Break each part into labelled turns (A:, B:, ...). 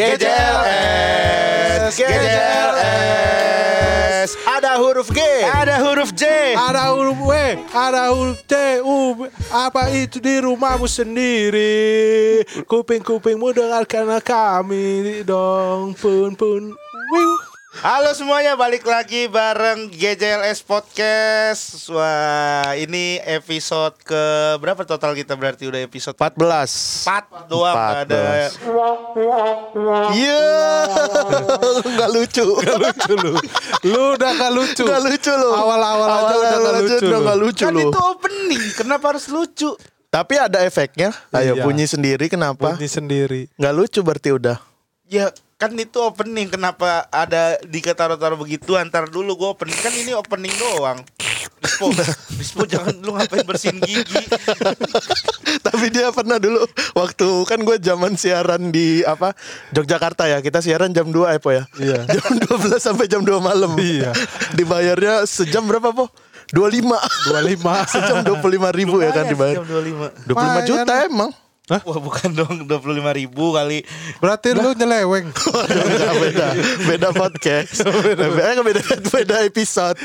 A: GJLS, GJLS. Ada huruf G,
B: Ada huruf J.
C: Ada huruf W, ada huruf T, U, apa itu di rumahmu sendiri? Kuping-kupingmu dengarkan kami dong, pun pun. Wiu.
B: Halo semuanya, balik lagi bareng GJLS Podcast. Wah, ini episode ke berapa total kita berarti udah episode
A: 14.
B: 4 doang ada.
A: Iya, nggak lucu.
C: Gak lucu lu. Lu udah gak lucu.
A: Nggak lucu lu.
C: Awal-awal aja udah gak
A: Awal-awal aja
C: lucu
A: udah
C: lu.
A: nggak lucu
B: Kan
A: lu.
B: itu opening, kenapa harus lucu?
A: Tapi ada efeknya. Ayo
C: Iya.
A: bunyi sendiri kenapa?
C: Bunyi sendiri.
A: Nggak lucu berarti udah.
B: Ya kan itu opening, kenapa ada diketaruh-taruh begitu? Antar dulu gue opening, kan ini opening doang. Rispo, Rispo jangan lu ngapain bersihin gigi.
A: Tapi dia pernah dulu waktu kan gue zaman siaran di apa Yogyakarta ya kita siaran jam 2 ya po ya.
C: Iya.
A: Jam 12 sampai jam 2 malam.
C: Iya.
A: Dibayarnya sejam berapa po? 25
C: 25.
A: Sejam 25 ribu ya kan dibayar
B: Jam 25.
A: 25 juta
C: Lumayan.
A: Emang
B: Wah bukan dong 25 ribu kali.
C: Berarti lu nyeleweng.
A: Enggak, beda. Beda. Podcast. Beda. Beda beda episode.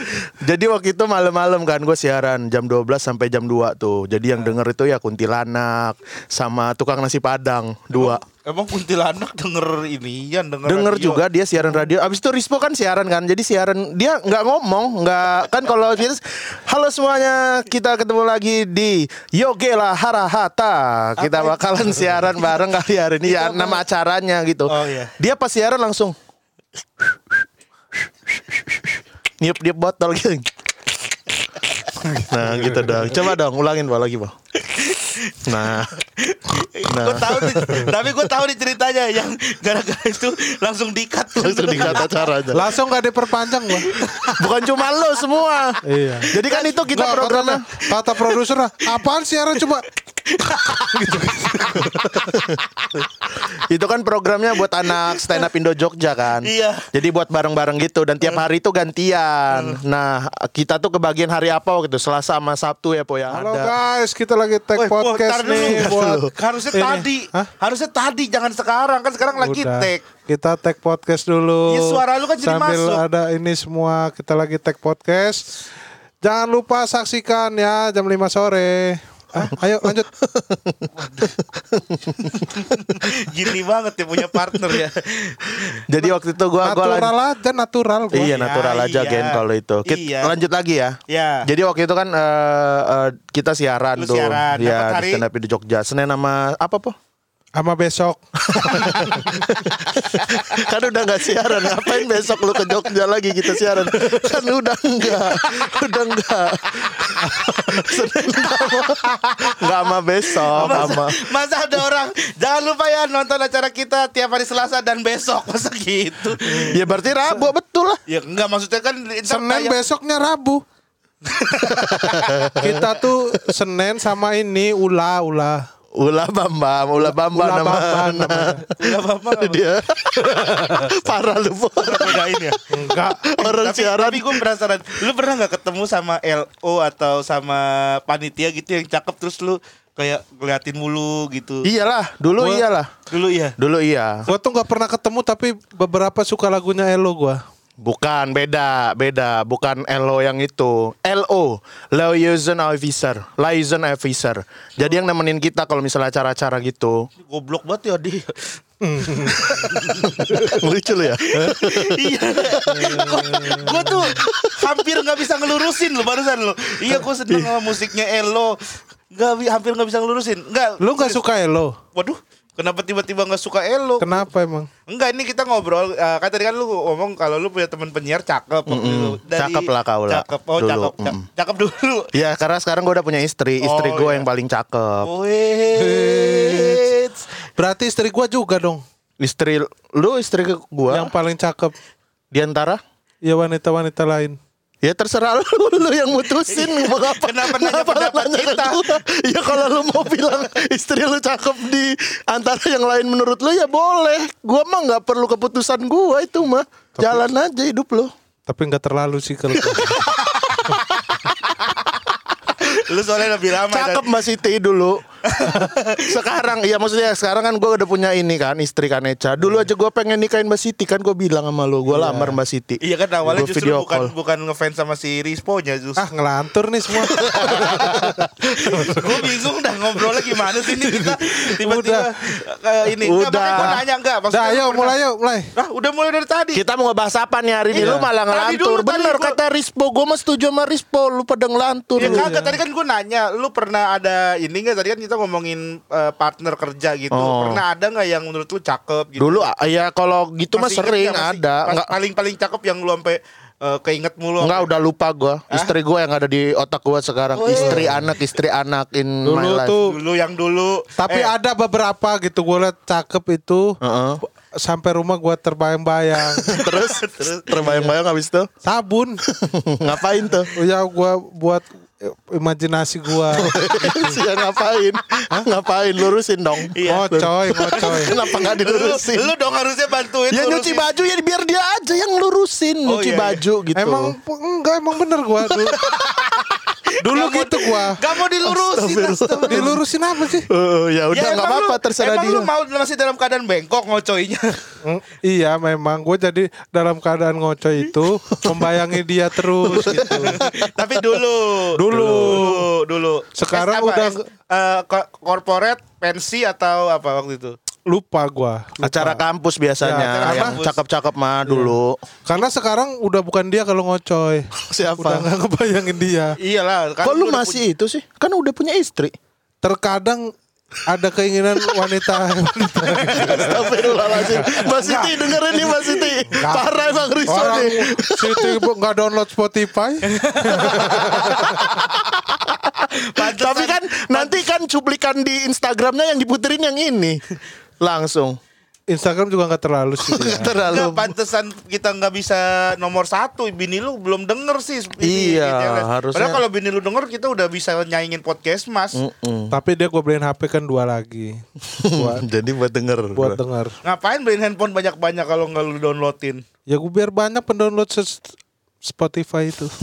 A: Jadi waktu itu malam-malam kan gue siaran jam 12 sampai jam 2 tuh. Jadi yang denger itu ya kuntilanak sama tukang nasi padang dua
B: Emang kuntilanak denger ini ya denger,
A: denger
B: radio.
A: juga dia siaran radio. Abis itu Rispo kan siaran kan jadi siaran dia nggak ngomong nggak kan kalau kita halo semuanya kita ketemu lagi di Yogela Harahata. Kita bakalan siaran bareng kali hari ini ya nama acaranya gitu.
B: Oh, iya.
A: dia pas siaran langsung niup niup botol gitu. Nah gitu dong. Coba dong ulangin pak lagi pak nah Nah.
B: Gue tahu nih, tapi gue tahu nih ceritanya yang gara-gara itu langsung dikat
A: langsung dikata acaranya
C: Langsung gak diperpanjang gua.
A: Bukan cuma lo semua.
C: Iya.
A: Jadi kan itu kita
C: Nggak,
A: programnya
C: katanya- Kata produser lah, apaan siaran cuma
A: itu kan programnya buat anak stand up Indo Jogja kan.
B: Iya.
A: Jadi buat bareng-bareng gitu dan tiap hari itu gantian. Nah, kita tuh kebagian hari apa gitu? Selasa sama Sabtu ya, Po ya.
C: Halo
A: Ada.
C: guys, kita lagi tag
B: Woi, Pol,
C: podcast
B: dulu.
C: nih buat
B: Harusnya
C: Ini.
B: tadi
C: Hah?
B: Harusnya tadi Jangan sekarang Kan sekarang lagi
C: Udah.
B: take
C: Kita tag podcast dulu.
B: Iya, suara lu kan jadi
C: Sambil
B: masuk.
C: ada ini semua kita lagi tag podcast. Jangan lupa saksikan ya jam 5 sore. Ah, ayo lanjut.
B: Gini banget ya punya partner ya
A: Jadi waktu itu gua gua
C: natural
A: lan-
C: aja, natural gua.
A: Iya natural aja
B: iya.
A: gen kalau itu. Kita
B: Iya.
A: lanjut lagi ya.
B: Ya
A: Jadi waktu itu kan eh, eh, kita siaran
B: Lu
A: tuh.
B: siaran.
A: Ya, di stand up di Jogja. Senin sama apa, Po?
C: Sama besok.
A: kan udah nggak siaran. Ngapain besok lu ke Jogja lagi kita siaran? Kan udah enggak udah enggak Senin nggak sama besok
B: masa,
A: sama.
B: masa ada orang Jangan lupa ya nonton acara kita Tiap hari Selasa dan besok. Masa gitu?
A: Ya berarti Rabu betul lah.
B: Ya enggak maksudnya kan
C: Senin besoknya Rabu. kita tuh Senin sama ini ula ula.
A: Ulah Bambam Ulah Bambam
C: Ulah
A: nama
C: Bambam namanya.
B: Nggak, Bang?
A: dia parah lu.
B: Bedain ya
C: Enggak.
A: orang
B: tapi,
A: siaran
B: tapi gue penasaran Lu pernah gak ketemu sama LO Atau sama panitia gitu Yang cakep terus lu Kayak ngeliatin mulu gitu
A: iyalah dulu
C: Gua-
A: iyalah
B: Dulu iya
A: dulu iya
C: Gua tuh nggak pernah ketemu tapi beberapa suka lagunya Elo gua.
A: Bukan, beda, beda. Bukan LO yang itu. LO, Liaison Officer, Liaison Officer. Jadi yang nemenin kita kalau misalnya acara-acara gitu.
B: Goblok banget ya dia
A: Lucu lu ya?
B: Iya Gue tuh hampir gak bisa ngelurusin lo barusan lo Iya gue seneng sama musiknya Elo Gak, hampir gak bisa ngelurusin Enggak
C: Lu nggak suka Elo?
B: Waduh Kenapa tiba-tiba gak suka Elo
C: Kenapa emang?
B: Enggak ini kita ngobrol eh, Kan tadi kan lu ngomong Kalau lu punya teman penyiar cakep waktu itu.
A: Cakep lah kau lah.
B: Cakep Oh
A: Dulu,
B: cakep Ca-
A: mm.
B: Cakep dulu
A: Ya karena sekarang gue udah punya istri. Istri
B: Oh,
A: gue
B: iya.
A: yang paling cakep.
B: Wait
C: Berarti istri gua juga dong
A: Istri lu, istri gue.
C: yang paling cakep.
A: Di antara?
C: Ya wanita-wanita lain.
A: Ya terserah lu, lu yang mutusin mau apa?
B: Kenapa nanya pendapat
A: nanya ke
B: kita?
A: gua? Ya kalau lu mau bilang istri lu cakep di antara yang lain menurut lu ya boleh. Gua mah nggak perlu keputusan gua itu mah. Jalan aja hidup lu.
C: Tapi nggak terlalu sih kalau.
B: Lu soalnya lebih lama
A: Cakep Mbak Siti dulu. sekarang iya maksudnya sekarang kan gue udah punya ini kan istri kan Eca. Dulu aja gue pengen nikahin Mbak Siti kan gue bilang sama lu gue lamar Mbak Siti.
B: Iya kan awalnya
A: Gua
B: justru
A: video
B: bukan
A: call.
B: bukan ngefans sama si Rispo nya justru.
C: Ah ngelantur nih semua.
B: gue bingung dah ngobrolnya gimana sih ini kita tiba-tiba
C: Udah.
B: ini
A: Udah.
B: gue nanya enggak maksudnya
C: Dah
B: lu
C: ayo
B: pernah-
C: mulai yuk mulai.
B: Nah, udah mulai dari tadi.
A: Kita mau ngebahas apa nih hari ini?
B: Iya.
A: Lu malah ngelantur.
B: dulu,
A: Bener
B: gua-
A: kata Rispo, gue mah setuju sama Rispo. Lu pada ngelantur.
B: Ya kagak tadi kan gue nanya, lu pernah ada ini nggak tadi kan kita ngomongin eh, partner kerja gitu.
A: Oh.
B: Pernah ada nggak yang menurut lu cakep gitu?
A: Dulu ah, ya kalau gitu mah
B: Masih inget
A: sering?
B: Masih-
A: ada. Enggak
B: paling paling cakep yang lu sampai eh, keinget mulu.
A: Enggak udah lupa gue Istri gue yang ada di otak gue sekarang
B: Oh.
A: Istri anak Istri anak in my
C: Dulu
A: life
C: tuh
B: Dulu yang dulu.
C: Tapi
B: Eh,
C: ada beberapa gitu gue liat cakep itu
A: Heeh.
C: sampai rumah gue terbayang-bayang.
A: Terus Terbayang-bayang habis itu
C: Sabun.
A: Ngapain tuh
C: Ya gue buat imajinasi gue.
A: Ya ngapain Ngapain lurusin dong
B: Iya.
C: Ngocoy, ngocoy.
A: Kenapa nggak
B: lu,
A: dilurusin
B: lu dong harusnya bantuin.
A: Ya nyuci baju ya biar dia aja yang lurusin
B: Oh,
A: Nyuci
B: iya, iya.
A: baju gitu
C: Emang enggak emang bener gue dulu. dulu
B: Gak
C: gitu gue.
B: Gak mau dilurusin.
A: Astagfirullah.
C: Dilurusin apa sih?
A: Eh, Ya udah
B: Ya,
A: nggak
B: emang
A: apa-apa terserah
B: emang
A: dia
B: lu mau masih dalam keadaan bengkok ngocoinya.
C: Mm, Iya memang gue jadi dalam keadaan ngocoy itu membayangi dia terus gitu.
B: Tapi dulu.
C: Dulu.
B: Dulu. dulu.
C: Sekarang
B: S apa?
C: udah-
B: S, eh, ko- corporate, pensi atau apa waktu itu?
C: Lupa gua. lupa.
A: Acara kampus biasanya
C: Ya, acara
A: Yang
B: kampus.
A: cakep-cakep mah dulu
C: Karena sekarang udah bukan dia kalau ngocoy.
A: Siapa?
C: Udah gak ngebayangin dia.
B: Iyalah. Kan
A: Kok lu masih itu sih? Kan udah punya istri
C: Terkadang ada keinginan wanita.
A: Astagfirullahaladzim Mbak Siti dengerin nih Mbak Siti Parah emang Rizal
C: Orang
A: nih
C: Siti nggak download Spotify.
A: Tapi kan nanti kan cuplikan di Instagramnya yang diputerin yang ini Langsung
C: Instagram juga nggak terlalu sih. dia.
A: Terlalu
B: Nggak, pantesan kita nggak bisa nomor satu Bini lu belum denger sih ini,
A: Iya,
B: gitu ya.
A: harusnya-
B: Padahal kalau bini lu denger Kita udah bisa nyaingin podcast mas
A: Mm-mm.
C: Tapi dia gue beliin HP kan dua lagi. Buat
A: Jadi buat denger
C: buat denger.
B: Ngapain beliin handphone banyak-banyak Kalau nggak lu downloadin
C: Ya gue biar banyak pendownload Spotify itu.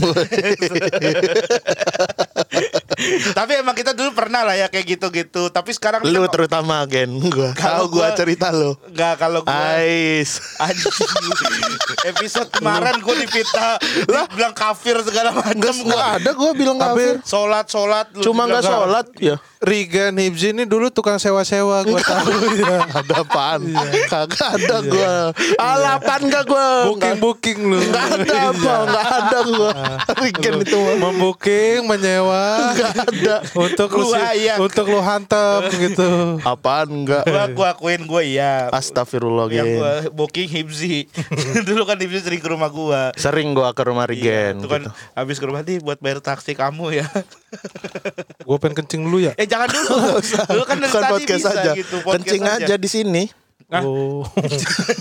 B: Tapi emang kita dulu pernah lah ya Kayak gitu-gitu. Tapi sekarang
A: Lu
B: kan-
A: terutama Gen gua.
B: Kalau
A: gua
B: gua-
A: cerita lu.
B: Nggak kalau gue
A: Ais.
B: Anjing. Episode kemarin gue dipita lah. Bilang kafir segala macam
A: Enggak enggak ada. Gua bilang kafir.
B: Sholat sholat lu
A: Cuma enggak sholat ya
C: Rigan Hibzi ini dulu tukang sewa-sewa gue tahu. Ya.
A: Ada apaan? Kagak ada gua. Alapan enggak gua?
C: Booking booking lu.
A: Enggak ada apa? Enggak ada gua. Rigen itu mah.
C: Membooking, menyewa.
A: Enggak ada.
C: Untuk lu
B: iya.
C: untuk lu hantem gitu.
A: Apaan? Enggak
B: Gua gua akuin gue iya.
A: Astagfirullah
B: Yang gua booking Hibzi. Dulu kan Hibzi sering ke rumah gua.
A: Sering gua ke rumah
B: Iya,
A: Rigen
B: itu kan
A: gitu.
B: habis ke rumah nih buat bayar taksi kamu ya.
C: Gue pengen kencing dulu ya.
B: eh jangan dulu. Dulu kan dari
A: Bukan
B: tadi
A: podcast
B: bisa
A: aja
B: gitu. podcast
A: Kencing aja di sini
B: Hah?
C: Oh.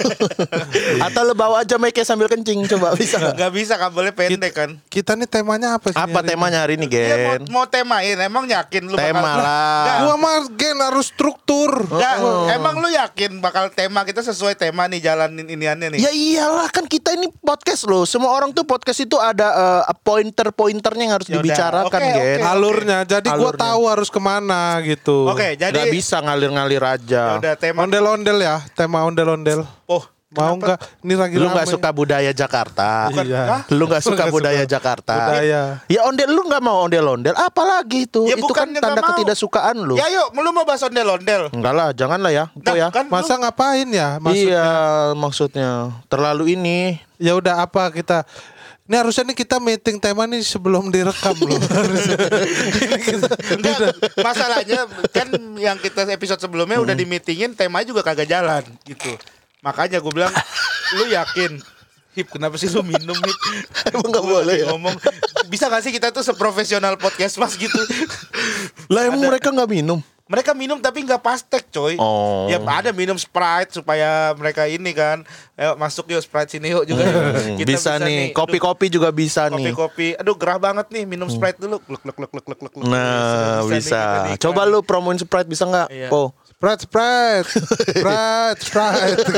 A: Atau lu bawa aja mic sambil kencing Coba bisa nggak?
B: Gak bisa kabelnya pendek kan.
C: Kita nih temanya apa sih?
A: Apa
C: hari
A: temanya hari ini
B: mau,
A: Gen?
B: mau temain emang yakin lu
A: Tema
B: bakal
A: lah.
B: Nggak,
C: Gua mah gen harus struktur.
B: nggak, emang lu yakin bakal tema kita sesuai tema nih jalanin iniannya nih.
A: Ya iyalah kan kita ini podcast loh. Semua orang tuh podcast itu ada eh, pointer-pointernya yang harus
B: Yaudah,
A: dibicarakan,
B: oke,
A: Gen.
B: oke.
C: Alurnya. Jadi gua
A: Alurnya.
C: tahu harus ke mana gitu.
B: Oke, jadi
A: Nggak bisa ngalir-ngalir aja.
B: udah tema
C: Ondel-ondel ya, tema ondel-ondel.
B: Oh,
C: Mau nggak? Ini lagi
A: Lu nggak suka budaya Jakarta?
B: Bukan,
C: Iya.
B: hah?
A: Lu nggak suka budaya
C: suka
A: Jakarta?
C: budaya.
A: Ya ondel lu nggak mau ondel-ondel, apalagi itu?
B: Ya
A: itu
B: bukan
A: kan tanda ketidaksukaan lu.
B: Ya yuk, lu mau bahas ondel-ondel.
A: Enggak lah, jangan lah ya. Itu
B: Nah,
A: ya.
B: kan
C: Masa
B: lu-
C: ngapain ya? Maksudnya?
A: Iya, maksudnya terlalu ini.
C: Ya udah apa kita ini harusnya nih kita meeting tema nih sebelum direkam loh. Kita-
B: Enggak, masalahnya kan yang kita episode sebelumnya udah di meetingin temanya juga kagak jalan gitu. Makanya gue bilang lu yakin Hip, kenapa sih lu minum Hip?
A: Emang
B: Gua
A: boleh ya?
B: ngomong Bisa gak sih kita tuh seprofesional podcast mas gitu
A: Lah emang mereka nggak minum?
B: Mereka minum tapi nggak pastek coy
A: Oh.
B: Ya ada minum Sprite supaya mereka ini kan Ayo masuk yuk Sprite sini yuk juga
A: Hmm,
B: Kita
A: bisa, nih,
B: Aduh,
A: kopi-kopi juga bisa nih.
B: Kopi-kopi Aduh gerah banget nih minum Sprite dulu.
A: Nah, bisa.
B: kita nih,
A: Coba
B: kan.
A: lu promoin Sprite bisa nggak?
B: Iya.
A: Po.
C: Sprite, Sprite, Sprite, Sprite. gitu.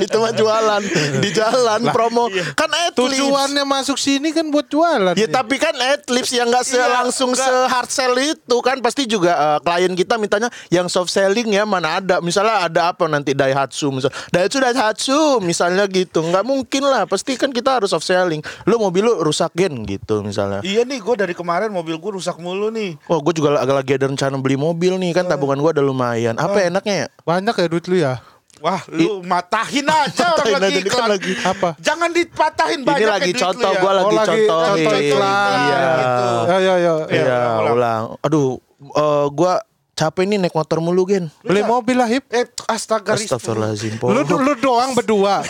A: itu mah jualan. Di jalan promo. kan adlibs
C: Tujuannya masuk sini kan buat jualan.
A: Ya tapi kan adlibs yang nggak se
B: Iya,
A: langsung se hard sell itu kan pasti juga eh, klien kita mintanya yang soft selling ya mana ada. Misalnya ada apa nanti Daihatsu misal. Daihatsu Daihatsu misalnya gitu. Nggak mungkin lah. Pasti kan kita harus soft selling. Lu mobil lu rusak gen gitu misalnya.
B: Iya nih, gue dari kemarin mobil gue rusak mulu nih.
A: Oh gue juga agak lagi ada rencana beli mobil nih. Kan tabungan gue ada lumayan apa
B: Oh.
A: enaknya ya
C: Banyak ya duit lu ya?
B: Wah, lu matahin aja
A: Matahin
B: orang lagi
A: aja, ini
B: iklan.
A: lagi-
C: Apa?
B: Jangan dipatahin banyak
A: ini lagi
B: ya duit lu
A: contoh
B: ya.
A: gue lagi
C: Oh, lagi
A: contohin
C: contoh iklan.
A: iya
B: Gitu.
C: Ya, ya, ya.
B: Iya,
A: iya
B: ulang.
A: aduh eh, gue capek nih naik motor mulu gen
C: Beli mobil lah, Hip.
B: Eh, astaga.
A: Astagfirullahaladzim.
C: Lu, lu doang berdua.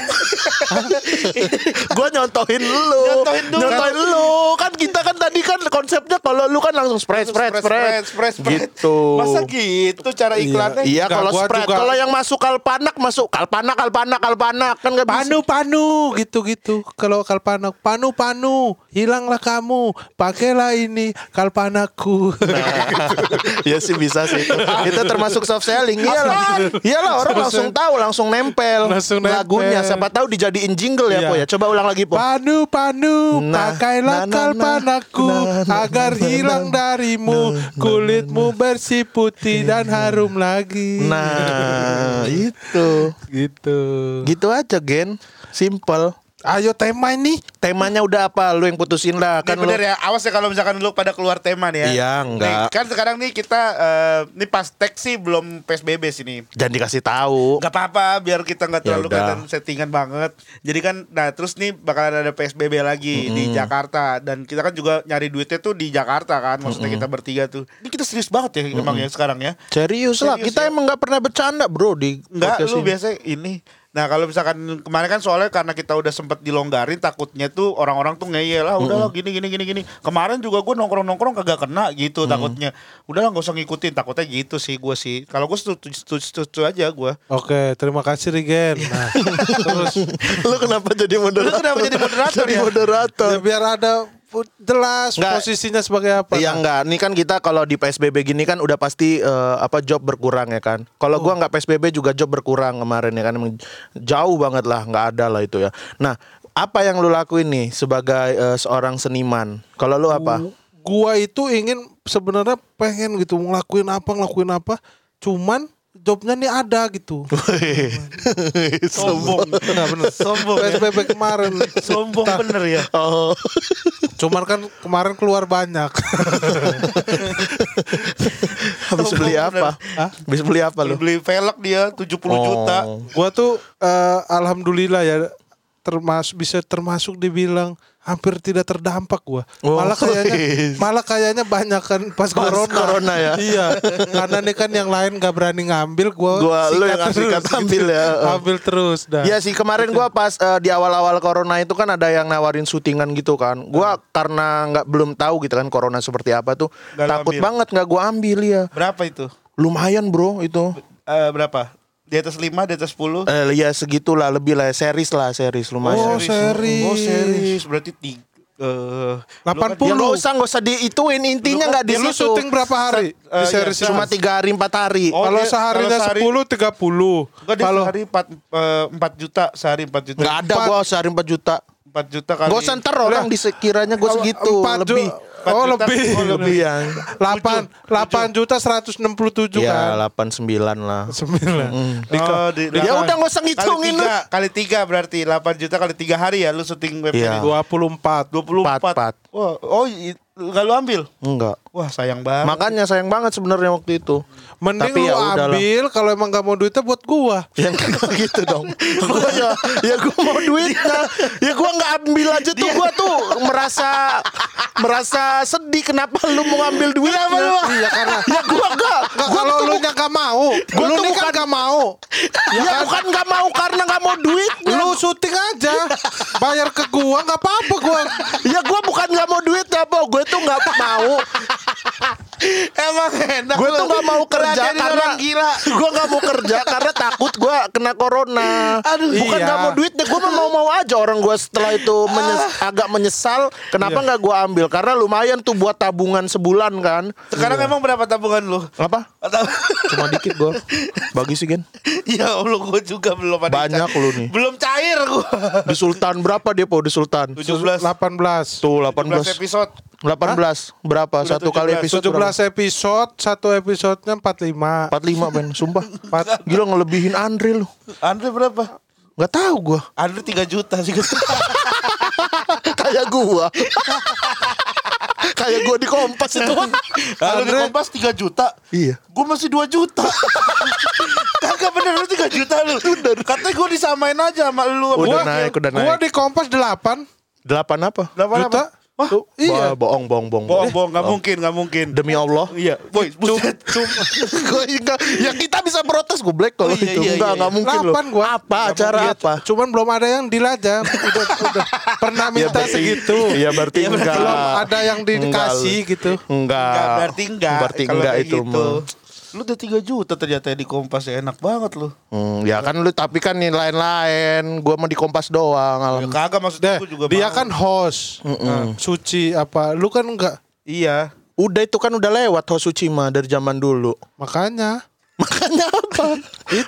A: Gue nyontohin lu
B: Nyontohin dulu.
A: Nyontohin lu Kan kita kan tadi kan konsepnya Kalau lu kan langsung spread spread spread,
B: spread, spread.
A: Gitu
B: Masa gitu cara iklannya?
A: Iya
C: Enggak,
A: kalau
C: gua
A: spread Kalau yang masuk kalpanak Masuk kalpanak kalpanak kalpanak Kan gak bisa
C: Panu, panu, gitu-gitu. Kalau kalpanak, panu, panu, hilanglah kamu, pakailah ini kalpanakku.
A: Iya sih bisa sih itu. Itu termasuk soft selling. Iyalah Iyalah orang langsung tahu Langsung nempel
C: Langsung nempel.
A: Lagunya. Siapa tahu dijadiin jingle ya
C: Iya.
A: Po ya. Coba ulang lagi Po.
C: Panu, panu,
A: Nah,
C: pakailah
A: nah, nah,
C: kalpanakku
A: nah, nah,
C: agar
A: nah,
C: hilang
A: nah,
C: darimu. kulitmu bersih putih dan harum lagi.
A: Nah itu.
C: Gitu.
A: Gitu aja Gen. Simple
C: Ayo tema ini.
A: Temanya udah apa? Lu yang putusin lah
B: Kan
A: lu-
B: bener ya, awas ya kalau misalkan lu pada keluar tema nih ya.
A: Iya, enggak.
B: Nih, kan sekarang nih kita eh, nih pas teks sih belum PSBB sini.
A: Jangan dikasih tahu.
B: Gak apa-apa biar kita
A: Ya
B: terlalu kelihatan settingan banget. Jadi kan nah terus nih bakalan ada PSBB lagi di Jakarta dan kita kan juga nyari duitnya tuh di Jakarta kan. Maksudnya kita bertiga tuh. Ini kita serius banget ya emang ya sekarang ya.
A: Serius lah, kita
B: ya?
A: emang nggak pernah bercanda bro di
B: Enggak, lu
A: ini.
B: biasa ini. Nah kalau misalkan kemarin kan soalnya karena kita udah sempet dilonggarin takutnya tuh orang-orang tuh ngeyel lah udah lah gini gini gini gini. Kemarin juga gue nongkrong nongkrong kagak kena gitu takutnya. Udah lah nggak usah ngikutin takutnya gitu sih gue sih. Kalau gue setuju, setuju, setuju aja gue.
C: Oke, terima kasih Rigen. Nah, terus
A: lu kenapa jadi moderator?
B: Lu kenapa jadi moderator
A: Jadi
B: ya?
A: moderator.
C: ya biar ada jelas
A: Nggak.
C: posisinya sebagai apa.
A: Iya
C: Nah,
A: enggak, nih kan kita kalau di PSBB gini kan udah pasti eh, apa job berkurang ya kan. Kalau gua nggak PSBB juga job berkurang kemarin ya kan jauh banget lah nggak ada lah itu ya. Nah, apa yang lu lakuin nih sebagai eh, seorang seniman? Kalau lu apa?
C: Gua itu ingin sebenarnya pengen gitu ngelakuin apa ngelakuin apa, cuman jobnya nih ada gitu.
B: Sombong.
C: Nggak bener.
B: Sombong ya.
C: PSBB kemarin.
B: Sombong bener ya.
A: Oh,
C: Cuman kan kemarin keluar banyak.
A: habis
B: Sombong
A: beli apa?
C: Hah?
A: Habis beli apa lu?
B: Beli velg dia 70 juta.
A: Oh.
C: Gua tuh eh, alhamdulillah ya termasuk bisa termasuk dibilang hampir tidak terdampak gua.
A: Oh,
C: malah kayaknya malah kayaknya banyak kan pas,
A: Pas
C: corona.
A: corona ya.
C: Iya. Karena nih kan yang lain gak berani ngambil gua
A: Gua lu yang
C: sikat
A: sikat
C: terus
A: ambil ya.
C: Ambil terus dah.
A: Iya sih kemarin gua pas eh, di awal-awal corona itu kan ada yang nawarin syutingan gitu kan. Gua karena nggak belum tahu gitu kan corona seperti apa tuh.
B: Lu
A: takut
B: ambil.
A: banget nggak gua ambil ya.
B: Berapa itu?
A: Lumayan bro itu.
B: Eh, berapa? Di atas 5, di atas 10?
A: Eh ya segitulah lebih lah series lah series lumayan.
C: Oh, series.
B: Oh, series. Berarti tiga. Eh,
C: 80.
A: ya nggak usah nggak usah diituin intinya
B: Lu kan-
A: nggak di
C: Ya, lu
A: situ.
C: syuting berapa hari
B: Set-
C: di
B: eh,
C: series
B: iya,
C: itu?
A: Cuma tiga hari empat hari.
B: Oh,
C: kalau seharinya
B: kalau sehari-
C: 10 30.
B: Enggak dia
C: Kalau
B: sehari 4, eh, 4 juta, sehari 4 juta.
A: Nggak ada
C: Empat.
A: gua sehari 4 juta.
B: 4 juta kali.
A: Usah ntar orang disekiranya gue segitu lebih.
C: Oh,
B: juta.
C: lebih.
B: Oh,
A: Lebih ya.
C: 8 8 juta 167
A: Ya
C: kan.
A: 89 lah.
C: 9.
B: Oh, di,
A: Ya udah nggak usah
B: kali
A: ngitungin lu.
B: kali tiga berarti 8 juta kali 3 hari ya lu syuting web series.
C: 24.
B: 24.
A: Empat, empat.
B: Wah, oh, nggak lu ambil?
A: Enggak.
B: Wah, sayang banget.
A: Makanya sayang banget sebenarnya waktu itu.
C: Mending
A: Tapi
C: lu
A: ya
C: ambil kalau emang gak mau duitnya buat gua.
A: Ya enggak gitu dong. Gua ya ya gua mau duitnya. Ya gua nggak ambil aja tuh gua tuh merasa merasa sedih kenapa lu mau ngambil duitnya.
C: Iya karena
A: Ya gua enggak.
C: Nggak,
A: Gua
C: kalau lu nya gak mau,
A: Gua
C: lu
A: tuh
C: nih kan
A: bukan-
C: gak mau.
A: ya bukan nggak mau karena nggak mau duitnya.
C: Lu syuting aja, bayar ke gua nggak apa-apa gua.
A: Ya gua bukan nggak mau duitnya, po. Gue tuh nggak mau.
B: Emang enak.
A: Gue
B: lu.
A: tuh gak mau kerja karena
B: orang gila.
A: Gue gak mau kerja karena takut gue kena corona.
B: Aduh.
A: bukan
C: Iya.
A: gak mau duit deh. Gue mau mau aja orang gue setelah itu menyes- agak menyesal. Kenapa nggak gue ambil? Karena lumayan tuh buat tabungan sebulan kan.
B: Sekarang emang berapa tabungan lu?
A: Apa?
B: Atau
A: Cuma dikit gue. Bagi sih Gen.
B: Ya Allah gue juga belum ada
A: Banyak
B: cair.
A: lu nih.
B: Belum cair gue
A: Di Sultan berapa dia po di Sultan?
B: 17
C: 18
A: Tuh
B: 17
A: 18.
B: episode
A: 18 berapa?
B: Udah
A: Satu kali
B: 17.
A: episode berapa?
C: 17 episode Satu episodenya 45
A: 45 men, sumpah.
C: Empat-
A: Gila ngelebihin Andre lu.
B: Andre berapa?
A: Gak tahu gua.
B: Andre 3 juta sih
A: Kayak gua. Kayak gua di Kompas itu.
B: Kalau di
C: Andre-
B: Kompas 3 juta
A: Iya.
B: Gue masih 2 juta Kagak bener lu 3 juta lu Katanya gue disamain aja sama lu
A: Udah
B: Gua-
A: naik, udah
C: Gua
A: naik.
C: di Kompas 8
A: Delapan apa?
B: Delapan apa? Wah,
C: Tuh, Iya
A: Wah, bohong, bohong, bohong.
B: Bohong, bohong, gak mungkin, gak mungkin
A: Demi Allah.
B: Iya, boy, buset
A: Gua enggak, ya kita bisa protes gue black kalau
B: Oh, iya,
A: itu.
B: iya,
A: enggak,
B: iya,
A: enggak
B: iya.
A: mungkin loh.
C: 8 gua
A: Apa acara
C: Iya,
A: apa?
C: Cuman belum ada yang deal aja Udah, udah Pernah minta segitu
A: Iya berarti
B: Iya, berarti
A: enggak.
C: Belum ada yang dikasih
A: Enggak,
C: gitu
A: Enggak.
B: Enggak, berarti enggak
A: Berarti
B: Kalau
A: enggak itu
B: gitu.
A: Mah.
B: Lu udah 3 juta ternyata di Kompas ya Enak banget lu
A: Hmm, ya kan lu tapi kan nih lain-lain. Gua mau di Kompas doang.
B: Ya
A: Alam.
B: kagak maksudnya gue juga
C: dia
B: mau.
C: kan host Nah, Suci apa Lu kan enggak
B: Iya
A: Udah itu kan udah lewat Hosucima dari zaman dulu.
C: Makanya
A: Makanya apa?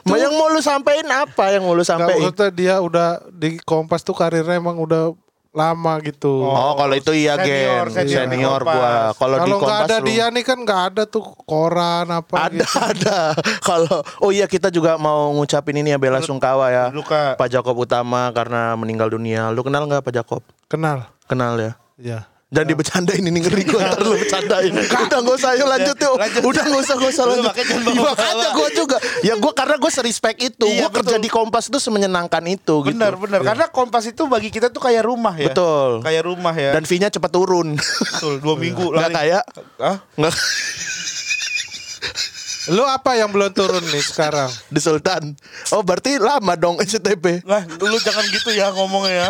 A: Ma, yang mau lu sampein apa? Yang mau lu sampein?
C: maksudnya dia udah di Kompas tuh karirnya emang udah lama gitu.
A: Oh, kalau itu iya
B: Senior,
A: gen
B: senior
A: senior, gua. Kalau di Kompas
C: ada
A: lu-
C: dia nih kan nggak ada tuh koran apa
A: ada
C: gitu.
A: ada. Kalau oh iya kita juga mau ngucapin ini ya bela sungkawa ya.
B: Luka.
A: Pak Jakob Utama karena meninggal dunia. Lu kenal nggak Pak Jakob?
C: Kenal.
A: Kenal ya.
C: Ya.
A: Jangan dibercandain ini ngeri gue ntar lu bercandain Udah gak usah yuk lanjut yuk
B: Lanjut.
A: Udah gak usah gak usah lanjut
B: makanya
A: Iya, gue juga Ya gue karena gue serespect itu
B: Iya,
A: Gue kerja di Kompas itu semenyenangkan itu gitu
B: Benar, benar. Karena Kompas itu bagi kita tuh kayak rumah ya.
A: Betul.
B: Kayak rumah ya.
A: Dan fee-nya cepat turun
B: betul dua minggu lari.
A: kayak
B: Hah?
A: Nggak
C: Lu apa yang belum turun nih sekarang?
A: di Sultan Oh berarti lama dong SCTP
B: Nah, lu jangan gitu ya ngomongnya ya.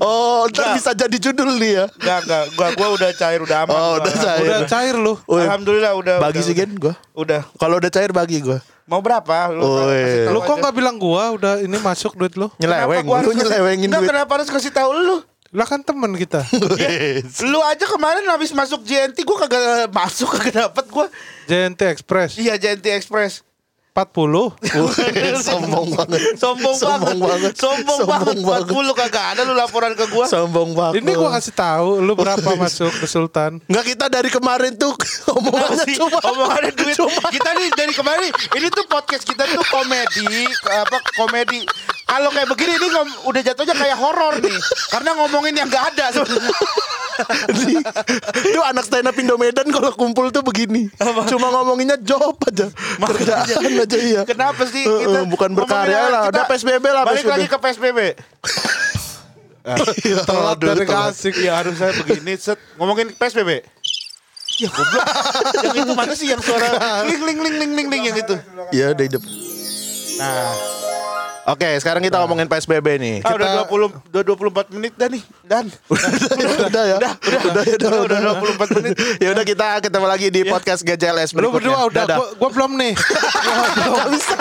A: Oh ntar
B: Nggak.
A: bisa jadi judul nih ya
B: Enggak, enggak. Gua gua udah cair, udah aman.
A: Oh,
B: gua.
A: udah cair.
C: Udah cair lu.
A: Woi,
B: Alhamdulillah udah.
A: Bagi
B: udah,
A: sih Gen gue
B: Udah.
A: Kalau udah cair bagi gue
B: Mau berapa? Lu kasih tahu
C: Lu kok nggak bilang gua udah ini masuk duit lu?
A: Nyeleweng
B: Kenapa gua
A: Lu nyelewengin
B: Nggak,
A: duit
B: kenapa harus kasih tahu lu?
C: Lah kan temen kita.
B: Lu aja kemarin habis masuk JNT gua kagak masuk, kagak dapet gua.
C: JNT Express
B: Iya, JNT Express.
C: 40.
A: Woi, Sombong banget
B: Sombong,
A: Sombong banget
B: Sombong, banget. 40 kagak ada lu laporan ke gua.
A: Sombong banget
C: Ini gua kasih tahu lu berapa masuk ke Sultan.
A: Nggak kita dari kemarin tuh omongannya cuma
B: omongannya duit. Kita nih dari kemarin ini tuh podcast kita tuh komedi, apa komedi. Kalau kayak begini ini udah jatuhnya kayak horor nih. Karena ngomongin yang nggak ada sebenarnya.
A: Itu anak stand up Indomedan kalau kumpul tuh begini. Cuma ngomonginnya job aja. Kerjaan aja iya.
B: Kenapa sih kita
A: eh, bukan
B: ngomongin
A: berkarya lah. Udah PSBB lah
B: Balik
A: PSBB.
B: lagi ke PSBB.
C: Telat
A: Aduh,
C: dari
A: telat.
C: kasih.
B: Ya harus saya begini set ngomongin PSBB. Ya goblok. yang itu mana sih yang suara ling ling ling ling ling ling yang itu?
A: Iya udah hidup.
B: Nah,
A: Oke, sekarang kita ngomongin PSBB nih.
B: ah, udah 20 udah 24 menit dah nih. Dan
A: udah ya. Udah, udah, ya, udah,
B: udah 24 menit.
A: Ya udah kita ketemu lagi di podcast GJLS
C: Lu
A: berikutnya.
C: berdua udah gua, gua belum nih.
A: Nggak bisa.